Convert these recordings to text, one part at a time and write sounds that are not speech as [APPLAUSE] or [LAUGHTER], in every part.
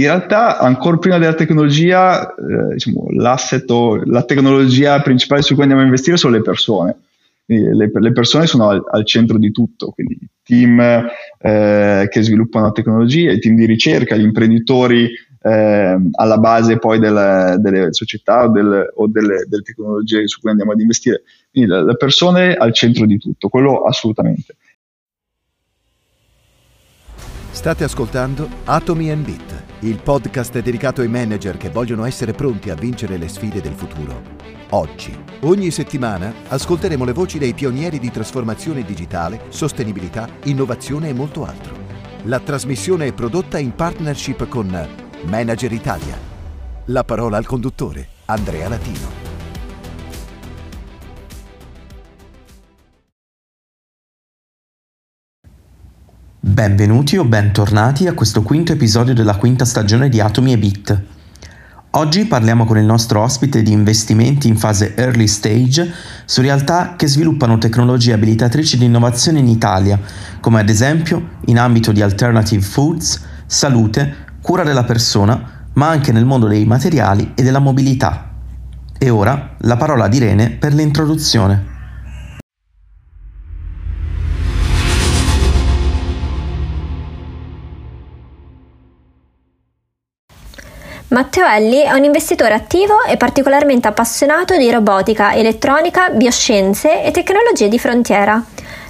In realtà, ancora prima della tecnologia, eh, diciamo, l'asset o la tecnologia principale su cui andiamo a investire sono le persone. Le, le, persone sono al, al, centro di tutto, quindi i team eh, che sviluppano tecnologie, i team di ricerca, gli imprenditori eh, alla base poi delle, delle società o, del, o delle, delle, tecnologie su cui andiamo ad investire. Quindi le persone al centro di tutto, quello assolutamente. State ascoltando Atomi and Bit, il podcast dedicato ai manager che vogliono essere pronti a vincere le sfide del futuro. Oggi, ogni settimana, ascolteremo le voci dei pionieri di trasformazione digitale, sostenibilità, innovazione e molto altro. La trasmissione è prodotta in partnership con Manager Italia. La parola al conduttore, Andrea Latino. Benvenuti o bentornati a questo quinto episodio della quinta stagione di Atomi e Bit. Oggi parliamo con il nostro ospite di investimenti in fase early stage su realtà che sviluppano tecnologie abilitatrici di innovazione in Italia, come ad esempio in ambito di alternative foods, salute, cura della persona, ma anche nel mondo dei materiali e della mobilità. E ora la parola ad Irene per l'introduzione. Matteo Elli è un investitore attivo e particolarmente appassionato di robotica, elettronica, bioscienze e tecnologie di frontiera.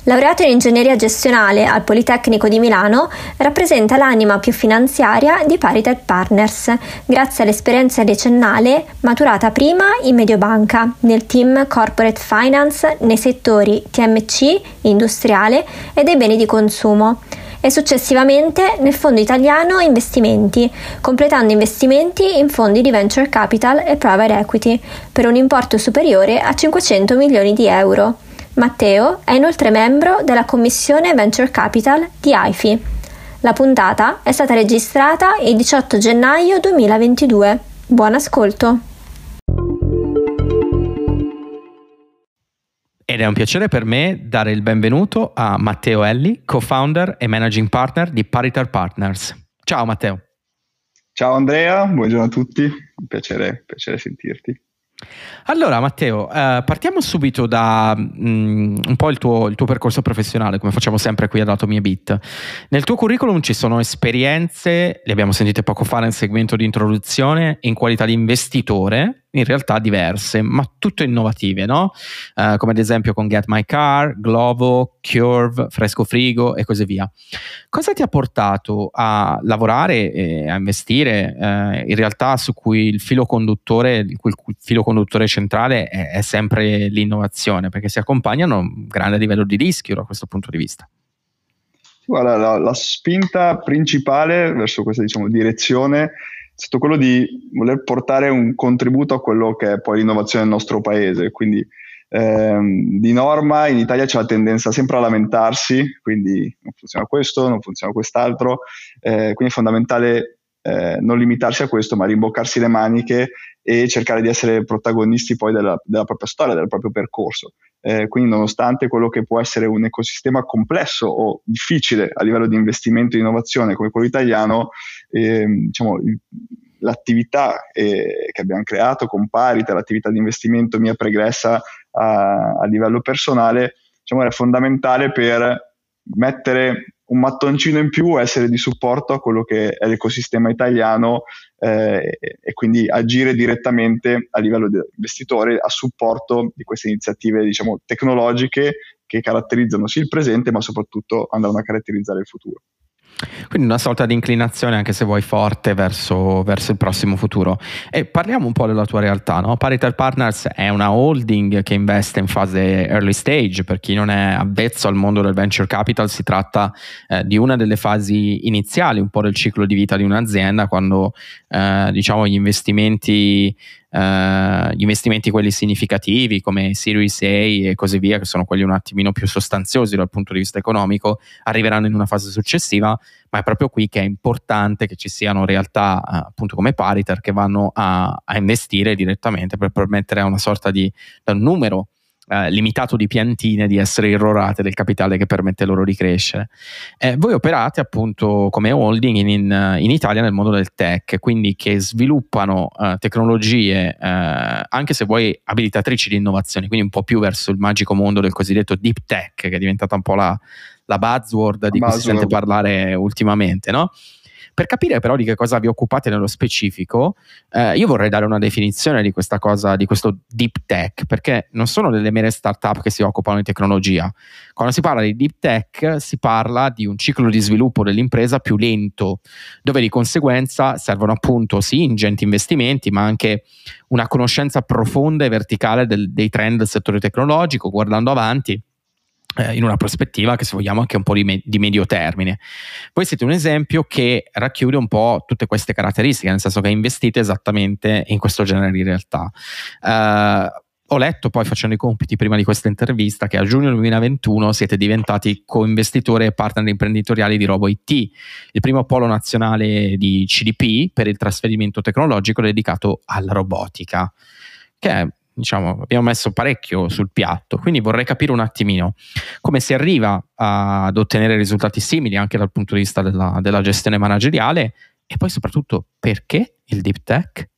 Laureato in ingegneria gestionale al Politecnico di Milano, rappresenta l'anima più finanziaria di Paritet Partners, grazie all'esperienza decennale maturata prima in Mediobanca, nel team Corporate Finance nei settori TMC, industriale e dei beni di consumo e successivamente nel Fondo Italiano Investimenti, completando investimenti in fondi di venture capital e private equity per un importo superiore a 500 milioni di euro. Matteo è inoltre membro della commissione Venture Capital di AIFI. La puntata è stata registrata il 18 gennaio 2022. Buon ascolto! Ed è un piacere per me dare il benvenuto a Matteo Elli, co-founder e managing partner di Paritar Partners. Ciao Matteo. Ciao Andrea, buongiorno a tutti, un piacere, piacere sentirti. Allora Matteo, eh, partiamo subito da mm, un po' il tuo, il tuo, percorso professionale, come facciamo sempre qui ad Atomy Bit. Nel tuo curriculum ci sono esperienze, le abbiamo sentite poco fa nel segmento di introduzione, in qualità di investitore, in realtà diverse, ma tutto innovative, no? Uh, come ad esempio con Get My Car, Glovo, Curve, Fresco Frigo e così via. Cosa ti ha portato a lavorare e a investire uh, in realtà su cui il filo conduttore, il filo conduttore centrale è, è sempre l'innovazione, perché si accompagnano a un grande livello di rischio da questo punto di vista? Guarda, la, la spinta principale verso questa diciamo, direzione stato quello di voler portare un contributo a quello che è poi l'innovazione del nostro paese. Quindi ehm, di norma in Italia c'è la tendenza sempre a lamentarsi, quindi non funziona questo, non funziona quest'altro, eh, quindi è fondamentale eh, non limitarsi a questo, ma rimboccarsi le maniche e cercare di essere protagonisti poi della, della propria storia, del proprio percorso. Eh, quindi nonostante quello che può essere un ecosistema complesso o difficile a livello di investimento e innovazione come quello italiano, eh, diciamo, l'attività eh, che abbiamo creato con Parita, l'attività di investimento mia pregressa a, a livello personale, diciamo, era fondamentale per mettere un mattoncino in più, essere di supporto a quello che è l'ecosistema italiano eh, e quindi agire direttamente a livello di investitore a supporto di queste iniziative diciamo, tecnologiche che caratterizzano sì il presente ma soprattutto andranno a caratterizzare il futuro. Quindi una sorta di inclinazione, anche se vuoi, forte verso, verso il prossimo futuro. E parliamo un po' della tua realtà. No? Parital Partners è una holding che investe in fase early stage. Per chi non è avvezzo al mondo del venture capital, si tratta eh, di una delle fasi iniziali, un po' del ciclo di vita di un'azienda, quando eh, diciamo, gli investimenti Uh, gli investimenti quelli significativi come Series A e così via, che sono quelli un attimino più sostanziosi dal punto di vista economico, arriveranno in una fase successiva, ma è proprio qui che è importante che ci siano realtà uh, appunto come Pariter che vanno a, a, investire direttamente per permettere a una sorta di numero eh, limitato di piantine di essere irrorate del capitale che permette loro di crescere. Eh, voi operate appunto come holding in, in, in, Italia nel mondo del tech, quindi che sviluppano eh, tecnologie, eh, anche se vuoi abilitatrici di innovazione, quindi un po' più verso il magico mondo del cosiddetto deep tech, che è diventata un po' la, la buzzword di cui si sente parlare ultimamente, no? Per capire però di che cosa vi occupate nello specifico, eh, io vorrei dare una definizione di questa cosa, di questo deep tech, perché non sono delle mere start-up che si occupano di tecnologia. Quando si parla di deep tech si parla di un ciclo di sviluppo dell'impresa più lento, dove di conseguenza servono appunto sì ingenti investimenti, ma anche una conoscenza profonda e verticale del, dei trend del settore tecnologico, guardando avanti eh, in una prospettiva che se vogliamo anche un po' di, me- di, medio termine. Voi siete un esempio che racchiude un po' tutte queste caratteristiche, nel senso che investite esattamente in questo genere di realtà. Uh, ho letto poi facendo i compiti prima di questa intervista che a giugno 2021 siete diventati co-investitore e partner imprenditoriali di RoboIT, il primo polo nazionale di CDP per il trasferimento tecnologico dedicato alla robotica, che è diciamo, abbiamo messo parecchio sul piatto, quindi vorrei capire un attimino come si arriva ad ottenere risultati simili anche dal punto di vista della, della gestione manageriale e poi soprattutto perché il deep tech?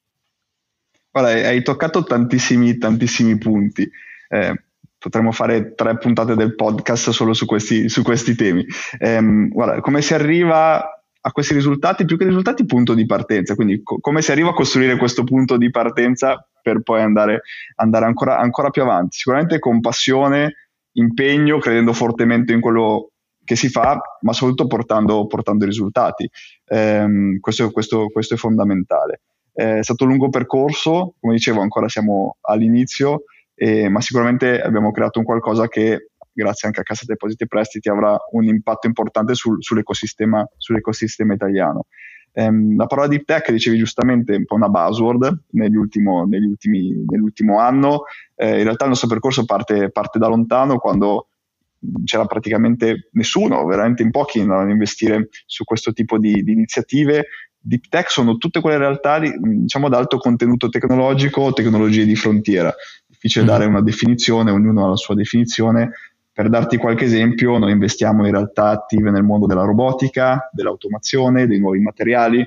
Guarda, hai toccato tantissimi, tantissimi punti. Eh, potremmo fare tre puntate del podcast solo su questi, su questi temi. Eh, guarda, come si arriva a questi risultati, più che risultati, punto di partenza. Quindi co- come si arriva a costruire questo punto di partenza per poi andare, andare ancora, ancora più avanti. Sicuramente con passione, impegno, credendo fortemente in quello che si fa, ma soprattutto portando, portando risultati. Eh, questo, questo, questo, è fondamentale. Eh, è stato un lungo percorso, come dicevo, ancora siamo all'inizio, eh, ma sicuramente abbiamo creato un qualcosa che, grazie anche a Cassa Depositi e Prestiti, avrà un impatto importante sul, sull'ecosistema, sull'ecosistema italiano. Um, la parola deep tech, dicevi giustamente, è un po' una buzzword negli ultimo, negli ultimi, nell'ultimo anno. Eh, in realtà il nostro percorso parte, parte, da lontano quando c'era praticamente nessuno, veramente in pochi andavano a investire su questo tipo di, di iniziative. Deep tech sono tutte quelle realtà diciamo, ad alto contenuto tecnologico, tecnologie di frontiera. Difficile mm-hmm. dare una definizione, ognuno ha la sua definizione, per darti qualche esempio, noi investiamo in realtà attive nel mondo della robotica, dell'automazione, dei nuovi materiali,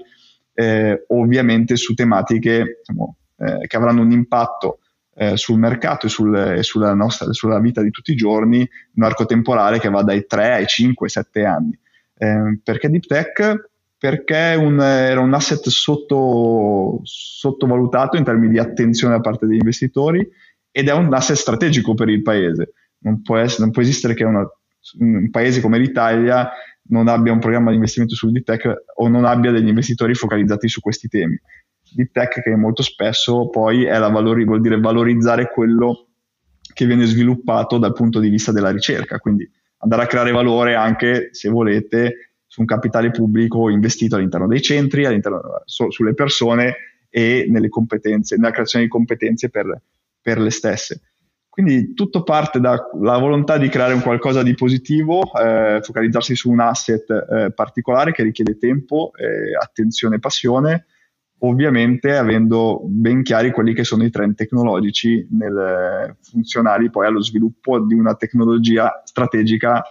eh, ovviamente su tematiche diciamo, eh, che avranno un impatto eh, sul mercato e, sul, sulla, nostra, sulla, vita di tutti i giorni, un arco temporale che va dai 3 ai 5, 7 anni. Eh, perché Deep Tech? Perché un, era un asset sotto, sottovalutato in termini di attenzione da parte degli investitori ed è un asset strategico per il paese non può, essere, non può esistere che una, un paese come l'Italia non abbia un programma di investimento sul deep tech o non abbia degli investitori focalizzati su questi temi. Deep tech che molto spesso poi valori, vuol dire valorizzare quello che viene sviluppato dal punto di vista della ricerca, quindi andare a creare valore anche, se volete, su un capitale pubblico investito all'interno dei centri, all'interno, su, sulle persone e nella creazione di competenze per, per le stesse. Quindi tutto parte dalla volontà di creare un qualcosa di positivo, eh, focalizzarsi su un asset eh, particolare che richiede tempo, eh, attenzione e passione, ovviamente avendo ben chiari quelli che sono i trend tecnologici nel, funzionali poi allo sviluppo di una tecnologia strategica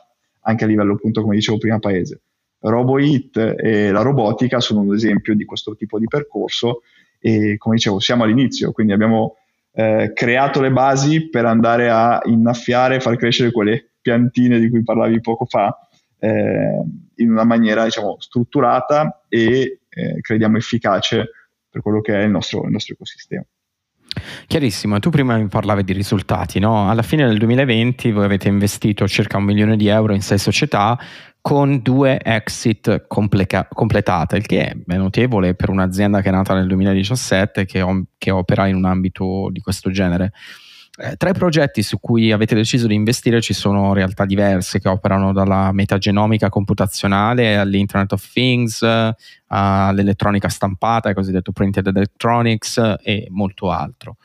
anche a livello appunto come dicevo prima paese. RoboHit e la robotica sono un esempio di questo tipo di percorso e come dicevo siamo all'inizio, quindi abbiamo eh, creato le basi per andare a innaffiare e far crescere quelle piantine di cui parlavi poco fa eh, in una maniera diciamo, strutturata e eh, crediamo efficace per quello che è il nostro, il nostro ecosistema. Chiarissimo, tu prima mi parlavi di risultati, no? alla fine del 2020 voi avete investito circa un milione di euro in sei società con due exit complica- completate, il che è notevole per un'azienda che è nata nel 2017 che, o- che opera in un ambito di questo genere. Eh, tra i progetti su cui avete deciso di investire ci sono realtà diverse che operano dalla metagenomica computazionale all'Internet of Things, all'elettronica stampata, il cosiddetto printed electronics e molto altro.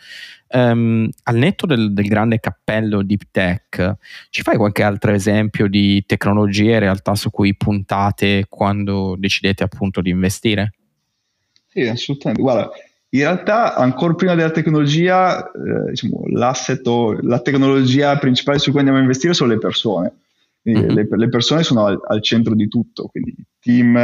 Um, al netto del, del, grande cappello deep tech, ci fai qualche altro esempio di tecnologie e realtà su cui puntate quando decidete appunto di investire? Sì, assolutamente. Guarda, In realtà, ancora prima della tecnologia, eh, diciamo, l'asset o la tecnologia principale su cui andiamo a investire sono le persone. Mm-hmm. Le, le, persone sono al, al, centro di tutto, quindi i team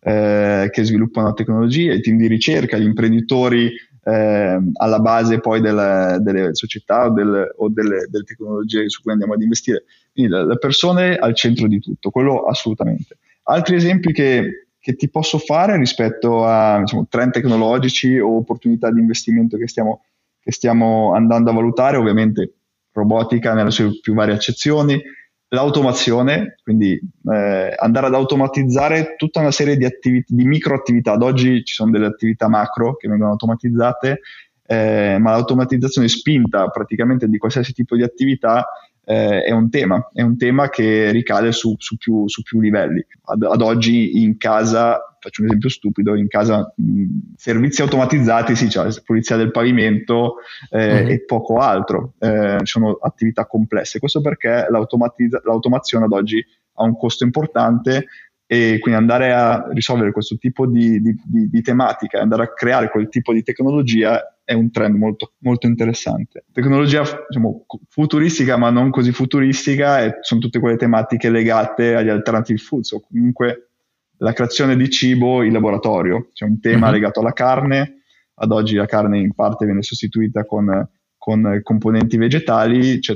eh, che sviluppano la tecnologia, i team di ricerca, gli imprenditori eh, alla base poi delle, delle società o, del, o delle, delle, tecnologie su cui andiamo ad investire. Quindi le persone al centro di tutto, quello assolutamente. Altri esempi che, che ti posso fare rispetto a diciamo, trend tecnologici o opportunità di investimento che stiamo, che stiamo andando a valutare, ovviamente robotica nelle sue più varie accezioni, l'automazione, quindi eh, andare ad automatizzare tutta una serie di, attività, di micro attività. Ad oggi ci sono delle attività macro che vengono automatizzate, eh, ma l'automatizzazione spinta praticamente di qualsiasi tipo di attività eh, è un tema, è un tema che ricade su, su, più, su più, livelli. Ad, ad, oggi in casa, faccio un esempio stupido, in casa mh, servizi automatizzati, sì, c'è cioè, pulizia del pavimento eh, mm-hmm. e poco altro, eh, sono attività complesse. Questo perché l'automazione ad oggi ha un costo importante e quindi andare a risolvere questo tipo di, di, di, di tematica, andare a creare quel tipo di tecnologia è un trend molto, molto interessante. Tecnologia diciamo, futuristica, ma non così futuristica, e sono tutte quelle tematiche legate agli alternative foods o comunque la creazione di cibo in laboratorio. C'è un tema mm-hmm. legato alla carne, ad oggi la carne in parte viene sostituita con, con componenti vegetali, c'è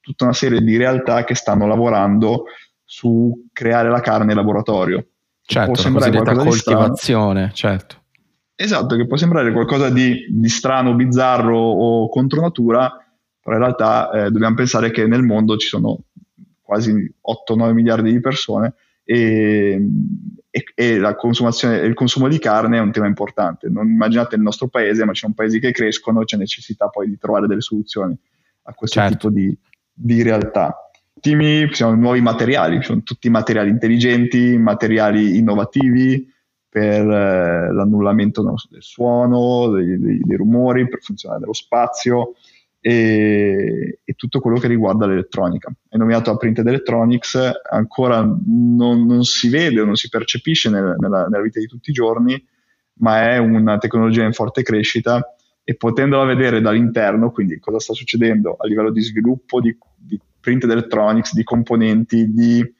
tutta una serie di realtà che stanno lavorando su creare la carne in laboratorio. Certo, la cosiddetta coltivazione, certo Esatto, che può sembrare qualcosa di, di strano, bizzarro o contro natura, però in realtà eh, dobbiamo pensare che nel mondo ci sono quasi 8-9 miliardi di persone e, e, e il consumo di carne è un tema importante. Non immaginate il nostro paese, ma ci sono paesi che crescono e c'è necessità poi di trovare delle soluzioni a questo certo. tipo di, di realtà. Ultimi, sono nuovi materiali, sono tutti materiali intelligenti, materiali innovativi, per eh, l'annullamento del suono, dei, dei, dei, rumori, per funzionare dello spazio e, e, tutto quello che riguarda l'elettronica. È nominato a Printed Electronics, ancora non, non si vede o non si percepisce nel, nella, nella, vita di tutti i giorni, ma è una tecnologia in forte crescita e potendola vedere dall'interno, quindi cosa sta succedendo a livello di sviluppo di, di Printed Electronics, di componenti, di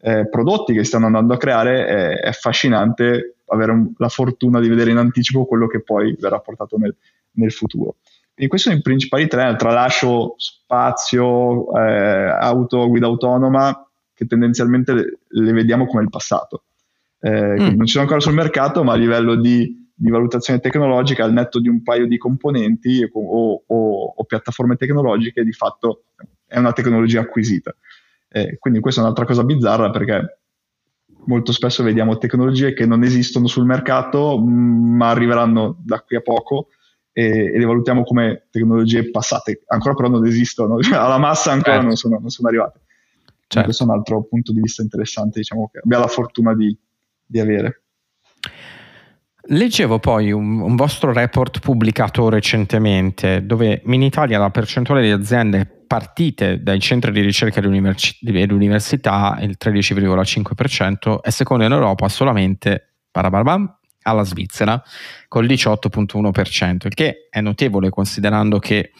eh, prodotti che stanno andando a creare, è, è affascinante avere un, la fortuna di vedere in anticipo quello che poi verrà portato nel, nel futuro. Quindi questi sono i principali tre, tralascio spazio, eh, auto, guida autonoma, che tendenzialmente le, le vediamo come il passato. Eh, mm. Non ci sono ancora sul mercato, ma a livello di, di, valutazione tecnologica, al netto di un paio di componenti o, o, o piattaforme tecnologiche, di fatto è una tecnologia acquisita. Eh, quindi questa è un'altra cosa bizzarra perché molto spesso vediamo tecnologie che non esistono sul mercato, mm, ma arriveranno da qui a poco e, e le valutiamo come tecnologie passate. Ancora però non esistono, [LAUGHS] cioè, alla massa ancora certo. non, sono, non, sono, arrivate. Certo. Questo è un altro punto di vista interessante, diciamo, che abbiamo la fortuna di, di avere. Leggevo poi un, un, vostro report pubblicato recentemente dove in Italia la percentuale di aziende partite dai centri di ricerca delle università il 13,5% e secondo in Europa solamente alla Svizzera col 18,1%, il che è notevole considerando che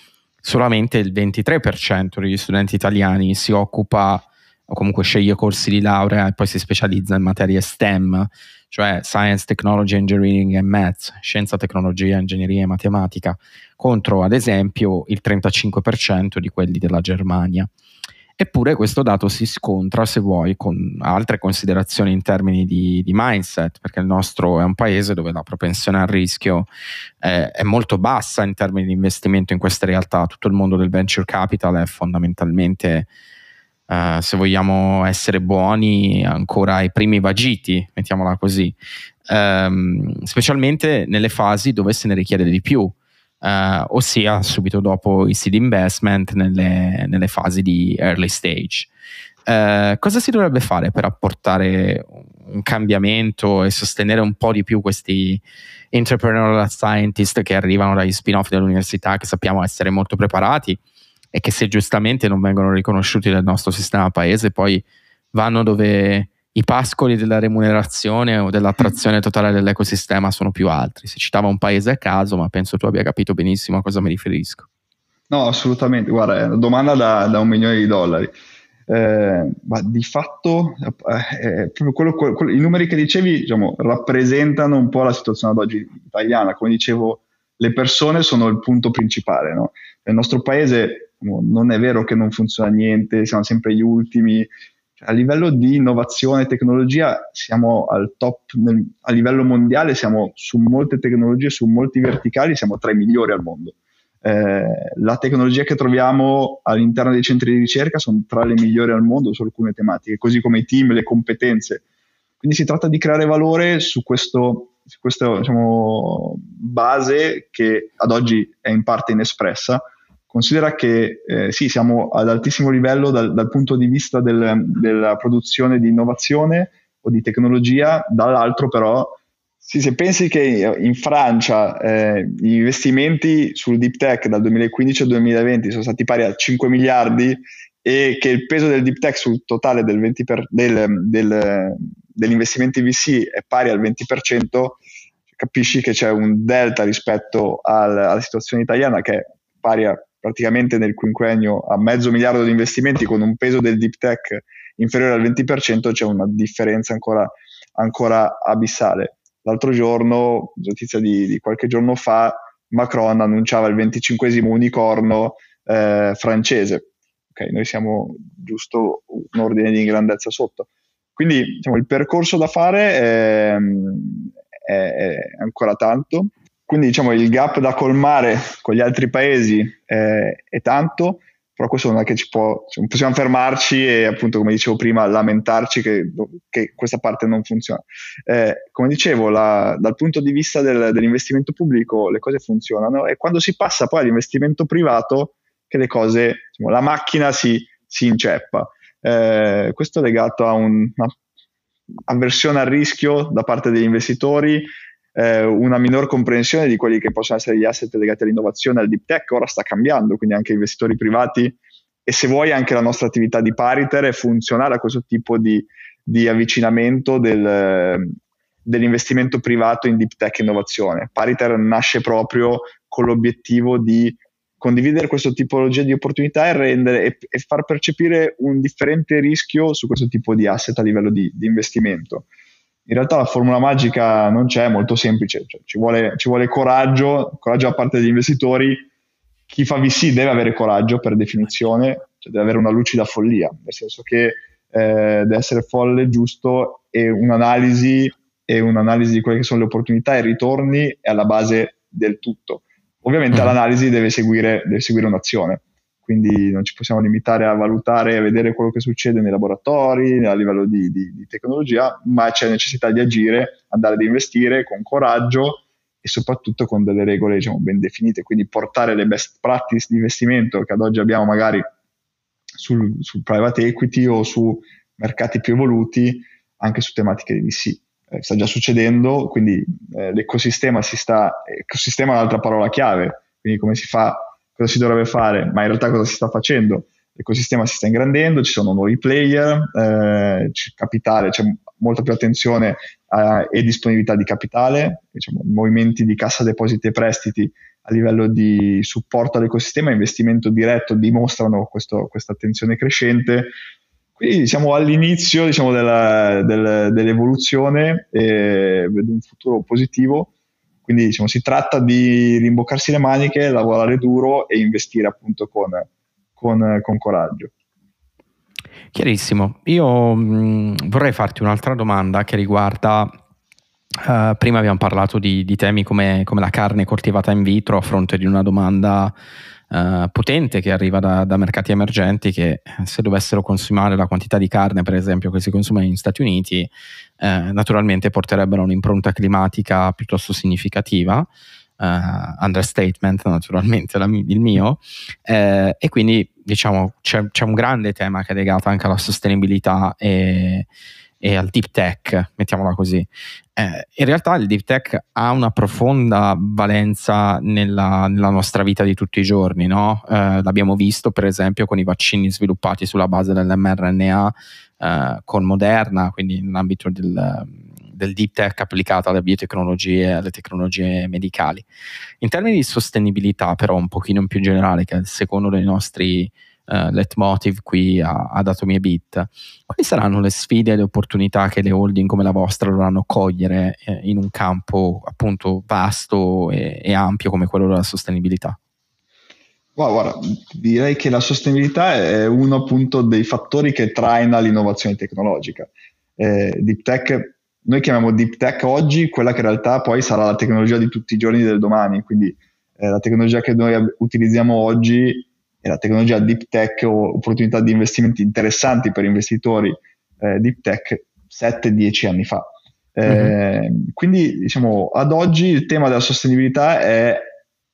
solamente il 23% degli studenti italiani si occupa o comunque sceglie corsi di laurea e poi si specializza in materie STEM, cioè Science, Technology, Engineering e Maths, scienza, tecnologia, ingegneria e matematica, contro ad esempio il 35% di quelli della Germania. Eppure questo dato si scontra, se vuoi, con altre considerazioni in termini di, di mindset, perché il nostro è un paese dove la propensione al rischio è, è, molto bassa in termini di investimento in queste realtà. Tutto il mondo del venture capital è fondamentalmente Uh, se vogliamo essere buoni, ancora ai primi vagiti, mettiamola così, um, specialmente nelle fasi dove se ne richiede di più, uh, ossia subito dopo i seed investment, nelle, nelle fasi di early stage. Uh, cosa si dovrebbe fare per apportare un cambiamento e sostenere un po' di più questi entrepreneurial scientist che arrivano dagli spin-off dell'università, che sappiamo essere molto preparati? E che se giustamente non vengono riconosciuti dal nostro sistema paese poi vanno dove i pascoli della remunerazione o dell'attrazione totale dell'ecosistema sono più altri. Si citava un paese a caso, ma penso tu abbia capito benissimo a cosa mi riferisco. No, assolutamente. Guarda, è una domanda da, da un milione di dollari. Eh, ma di fatto eh, quello, quello, i numeri che dicevi diciamo, rappresentano un po' la situazione ad oggi italiana. Come dicevo, le persone sono il punto principale. No? Nel nostro paese non è vero che non funziona niente, siamo sempre gli ultimi. Cioè, a livello di innovazione e tecnologia siamo al top, nel, a livello mondiale siamo su molte tecnologie, su molti verticali, siamo tra i migliori al mondo. Eh, la tecnologia che troviamo all'interno dei centri di ricerca sono tra le migliori al mondo su alcune tematiche, così come i team, le competenze. Quindi si tratta di creare valore su, questo, su questa diciamo, base che ad oggi è in parte inespressa. Considera che eh, sì, siamo ad altissimo livello dal, dal punto di vista del, della produzione di innovazione o di tecnologia, dall'altro però sì, se pensi che in Francia eh, gli investimenti sul deep tech dal 2015 al 2020 sono stati pari a 5 miliardi e che il peso del deep tech sul totale del 20 per, del, del, degli investimenti VC è pari al 20%, capisci che c'è un delta rispetto al, alla situazione italiana che è pari a, praticamente nel quinquennio a mezzo miliardo di investimenti con un peso del deep tech inferiore al 20%, c'è una differenza ancora, ancora abissale. L'altro giorno, notizia di, di qualche giorno fa, Macron annunciava il 25 unicorno eh, francese. Okay, noi siamo giusto un ordine di grandezza sotto. Quindi diciamo, il percorso da fare è, è, è, ancora tanto. Quindi diciamo, il gap da colmare con gli altri paesi è, è tanto però questo non è che ci può, cioè, possiamo fermarci e appunto come dicevo prima lamentarci che, che questa parte non funziona. Eh, come dicevo, la, dal punto di vista del, dell'investimento pubblico le cose funzionano e quando si passa poi all'investimento privato che le cose, diciamo, la macchina si, si inceppa. Eh, questo è legato a un, una avversione al rischio da parte degli investitori, eh, una minor comprensione di quelli che possono essere gli asset legati all'innovazione, al deep tech, ora sta cambiando, quindi anche investitori privati e se vuoi anche la nostra attività di Pariter è funzionale a questo tipo di, di avvicinamento del, dell'investimento privato in deep tech innovazione. Pariter nasce proprio con l'obiettivo di condividere questa tipologia di opportunità e, rendere, e, e, far percepire un differente rischio su questo tipo di asset a livello di, di investimento in realtà la formula magica non c'è, è molto semplice, cioè, ci, vuole, ci, vuole, coraggio, coraggio da parte degli investitori. Chi fa VC deve avere coraggio per definizione, cioè deve avere una lucida follia, nel senso che eh, deve essere folle, giusto e un'analisi, e un'analisi di quelle che sono le opportunità e i ritorni è alla base del tutto. Ovviamente mm-hmm. l'analisi deve seguire, deve seguire un'azione quindi non ci possiamo limitare a valutare e a vedere quello che succede nei laboratori, a livello di, di, di, tecnologia, ma c'è necessità di agire, andare ad investire con coraggio e soprattutto con delle regole diciamo, ben definite, quindi portare le best practice di investimento che ad oggi abbiamo magari sul, sul private equity o su mercati più evoluti anche su tematiche di VC. Eh, sta già succedendo, quindi eh, l'ecosistema si sta, ecosistema è un'altra parola chiave, quindi come si fa cosa si dovrebbe fare, ma in realtà cosa si sta facendo. L'ecosistema si sta ingrandendo, ci sono nuovi player, eh, capitale, c'è molta più attenzione eh, e disponibilità di capitale, diciamo, movimenti di cassa depositi e prestiti a livello di supporto all'ecosistema, investimento diretto dimostrano questa attenzione crescente. Quindi siamo all'inizio diciamo, della, del, dell'evoluzione e vedo un futuro positivo quindi diciamo, si tratta di rimboccarsi le maniche, lavorare duro e investire appunto con, con, con coraggio. Chiarissimo. Io mh, vorrei farti un'altra domanda che riguarda Uh, prima abbiamo parlato di, di temi come, come, la carne coltivata in vitro a fronte di una domanda uh, potente che arriva da, da, mercati emergenti che se dovessero consumare la quantità di carne per esempio che si consuma negli Stati Uniti eh, naturalmente porterebbero un'impronta climatica piuttosto significativa, uh, understatement naturalmente la, il mio, eh, e quindi diciamo c'è, c'è, un grande tema che è legato anche alla sostenibilità e, e al deep tech, mettiamola così. Eh, in realtà il deep tech ha una profonda valenza nella, nella nostra vita di tutti i giorni, no? eh, l'abbiamo visto per esempio con i vaccini sviluppati sulla base dell'mRNA uh, con Moderna, quindi nell'ambito del, del deep tech applicato alle biotecnologie alle tecnologie medicali. In termini di sostenibilità, però, un pochino più generale, che è il secondo dei nostri uh, leitmotiv qui a, ad Atomy Bit, quali saranno le sfide e le opportunità che le holding come la vostra dovranno cogliere eh, in un campo appunto vasto e, e ampio come quello della sostenibilità? Wow, guarda, direi che la sostenibilità è uno appunto dei fattori che traina l'innovazione tecnologica. Eh, deep tech, noi chiamiamo deep tech oggi quella che in realtà poi sarà la tecnologia di tutti i giorni del domani, quindi eh, la tecnologia che noi utilizziamo oggi è la tecnologia deep tech o opportunità di investimenti interessanti per investitori eh, deep tech 7-10 anni fa. Mm-hmm. Quindi diciamo ad oggi il tema della sostenibilità è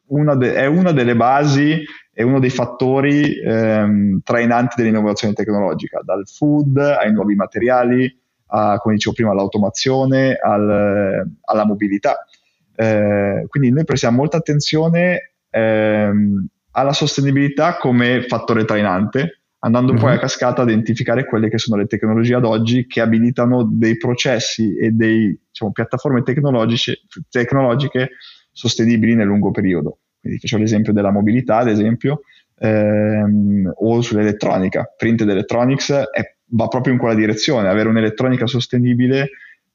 una, de- è una delle basi e uno dei fattori ehm, trainanti dell'innovazione tecnologica, dal food ai nuovi materiali, a, come dicevo prima, all'automazione, al, alla mobilità. Eh, quindi noi prestiamo molta attenzione ehm, alla sostenibilità come fattore trainante, andando poi a cascata a identificare quelle che sono le tecnologie ad oggi che abilitano dei processi e delle diciamo, piattaforme tecnologiche sostenibili nel lungo periodo. Quindi faccio l'esempio della mobilità, ad esempio, ehm, o sull'elettronica. Printed Electronics è, va proprio in quella direzione, avere un'elettronica sostenibile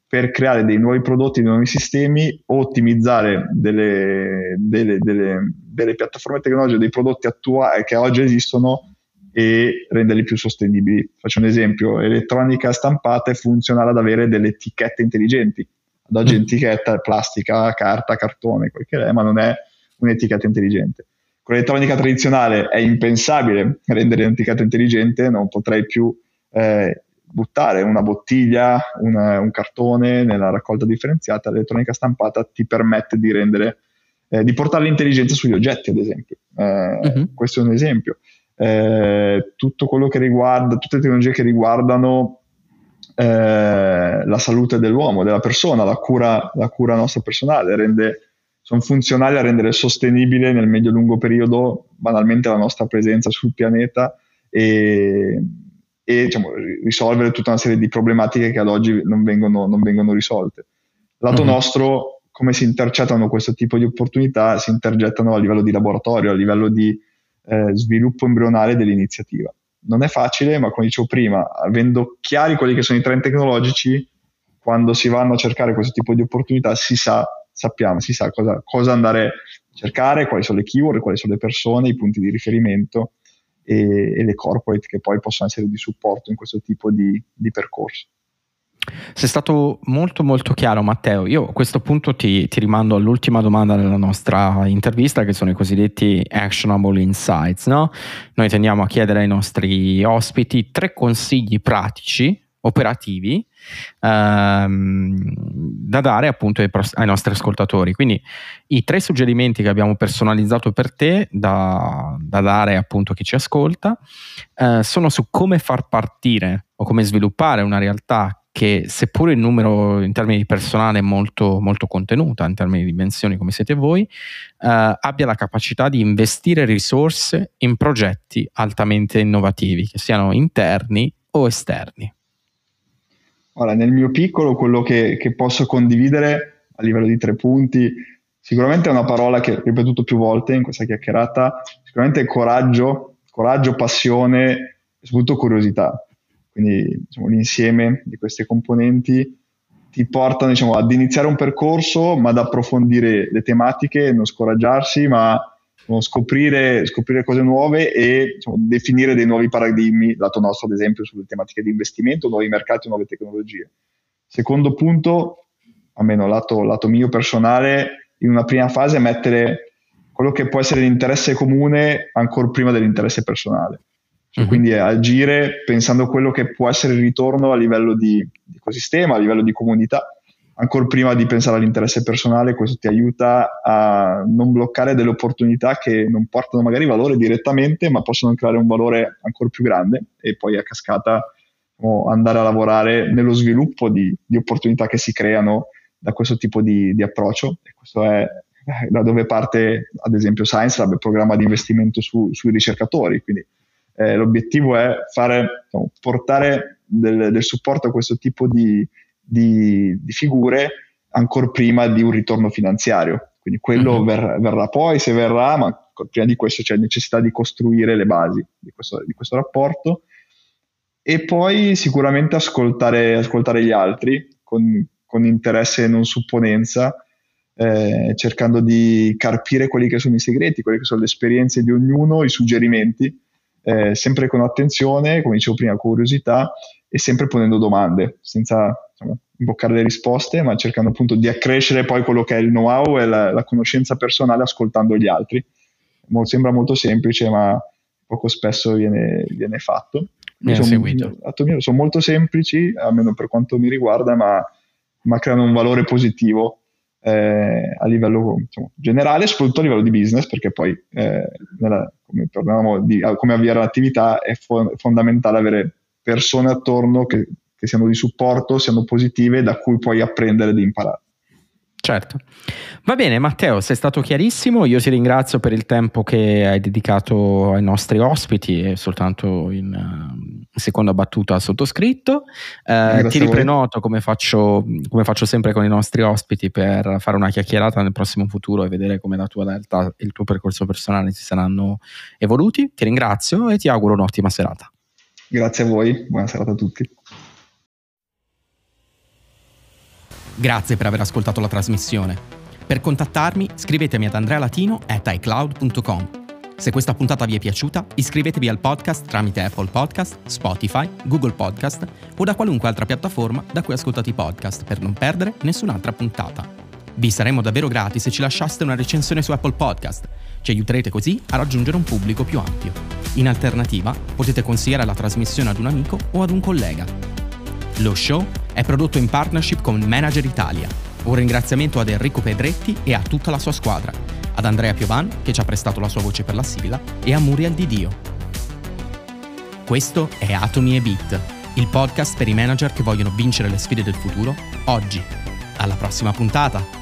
per creare dei nuovi prodotti, dei nuovi sistemi, ottimizzare delle, delle, delle, delle piattaforme tecnologiche, dei prodotti attuali che oggi esistono e renderli più sostenibili. Faccio un esempio, elettronica stampata è funzionale ad avere delle etichette intelligenti. Ad oggi mm. etichetta è plastica, carta, cartone, quel che è, ma non è un'etichetta intelligente. Con l'elettronica tradizionale è impensabile rendere un'etichetta intelligente, non potrei più eh, buttare una bottiglia, una, un cartone nella raccolta differenziata, l'elettronica stampata ti permette di rendere, eh, di portare l'intelligenza sugli oggetti, ad esempio. Eh, uh-huh. Questo è un esempio. Eh, tutto quello che riguarda, tutte le tecnologie che riguardano eh, la salute dell'uomo, della persona, la cura, la cura nostra personale, rende sono funzionali a rendere sostenibile nel medio-lungo periodo banalmente la nostra presenza sul pianeta e, e diciamo, risolvere tutta una serie di problematiche che ad oggi non vengono, non vengono risolte. Lato mm-hmm. nostro, come si intercettano questo tipo di opportunità? Si intercettano a livello di laboratorio, a livello di eh, sviluppo embrionale dell'iniziativa. Non è facile, ma come dicevo prima, avendo chiari quelli che sono i trend tecnologici, quando si vanno a cercare questo tipo di opportunità si sa sappiamo, si sa cosa, cosa andare a cercare, quali sono le keyword, quali sono le persone, i punti di riferimento e, e le corporate che poi possono essere di supporto in questo tipo di, di percorso. Sei stato molto molto chiaro Matteo, io a questo punto ti, ti, rimando all'ultima domanda della nostra intervista che sono i cosiddetti actionable insights. No? Noi tendiamo a chiedere ai nostri ospiti tre consigli pratici, operativi, ehm, da dare appunto ai, ai, nostri ascoltatori. Quindi i tre suggerimenti che abbiamo personalizzato per te da, da dare appunto a chi ci ascolta eh, sono su come far partire o come sviluppare una realtà che seppure il numero in termini di personale è molto, molto contenuta, in termini di dimensioni come siete voi, eh, abbia la capacità di investire risorse in progetti altamente innovativi, che siano interni o esterni. Ora, nel mio piccolo, quello che, che, posso condividere a livello di tre punti, sicuramente è una parola che ho ripetuto più volte in questa chiacchierata, sicuramente coraggio, coraggio, passione e soprattutto curiosità. Quindi diciamo, l'insieme di queste componenti ti portano diciamo, ad iniziare un percorso, ma ad approfondire le tematiche, non scoraggiarsi, ma scoprire, scoprire, cose nuove e diciamo, definire dei nuovi paradigmi, lato nostro ad esempio sulle tematiche di investimento, nuovi mercati, nuove tecnologie. Secondo punto, almeno lato, lato mio personale, in una prima fase mettere quello che può essere l'interesse comune ancora prima dell'interesse personale. Cioè, mm-hmm. Quindi agire pensando a quello che può essere il ritorno a livello di, di ecosistema, a livello di comunità ancora prima di pensare all'interesse personale, questo ti aiuta a non bloccare delle opportunità che non portano magari valore direttamente, ma possono creare un valore ancora più grande e poi a cascata diciamo, andare a lavorare nello sviluppo di, di, opportunità che si creano da questo tipo di, di, approccio. E questo è da dove parte, ad esempio, Science Lab, il programma di investimento su, sui ricercatori. Quindi eh, l'obiettivo è fare, diciamo, portare del, del supporto a questo tipo di, di, di figure ancora prima di un ritorno finanziario. Quindi quello mm-hmm. verrà, verrà, poi, se verrà, ma prima di questo c'è necessità di costruire le basi di questo, di questo rapporto e poi sicuramente ascoltare, ascoltare gli altri con, con, interesse e non supponenza, eh, cercando di carpire quelli che sono i segreti, quelle che sono le esperienze di ognuno, i suggerimenti, eh, sempre con attenzione, come dicevo prima, curiosità e sempre ponendo domande, senza diciamo, imboccare le risposte, ma cercando appunto di accrescere poi quello che è il know-how e la, la conoscenza personale ascoltando gli altri. Mo, sembra molto semplice, ma poco spesso viene, viene fatto. Mi sono, seguito. sono molto semplici, almeno per quanto mi riguarda, ma, ma creano un valore positivo eh, a livello diciamo, generale, soprattutto a livello di business, perché poi, eh, nella, come, torniamo di, come avviare l'attività, è fo- fondamentale avere persone attorno che, che siano di supporto, siano positive, da cui puoi apprendere ed imparare. Certo. Va bene, Matteo, sei stato chiarissimo. Io ti ringrazio per il tempo che hai dedicato ai nostri ospiti e soltanto in uh, seconda battuta al sottoscritto. Uh, ti riprenoto come faccio, come faccio, sempre con i nostri ospiti per fare una chiacchierata nel prossimo futuro e vedere come la tua realtà e il tuo percorso personale si saranno evoluti. Ti ringrazio e ti auguro un'ottima serata. Grazie a voi, buona serata a tutti. Grazie per aver ascoltato la trasmissione. Per contattarmi scrivetemi ad andrealatino.icloud.com. Se questa puntata vi è piaciuta, iscrivetevi al podcast tramite Apple Podcast, Spotify, Google Podcast o da qualunque altra piattaforma da cui ascoltate i podcast per non perdere nessun'altra puntata. Vi saremmo davvero grati se ci lasciaste una recensione su Apple Podcast. Ci aiuterete così a raggiungere un pubblico più ampio. In alternativa, potete consigliare la trasmissione ad un amico o ad un collega. Lo show è prodotto in partnership con Manager Italia. Un ringraziamento ad Enrico Pedretti e a tutta la sua squadra, ad Andrea Piovan che ci ha prestato la sua voce per la sigla e a Muriel Di Dio. Questo è Atomi e Beat, il podcast per i manager che vogliono vincere le sfide del futuro oggi. Alla prossima puntata!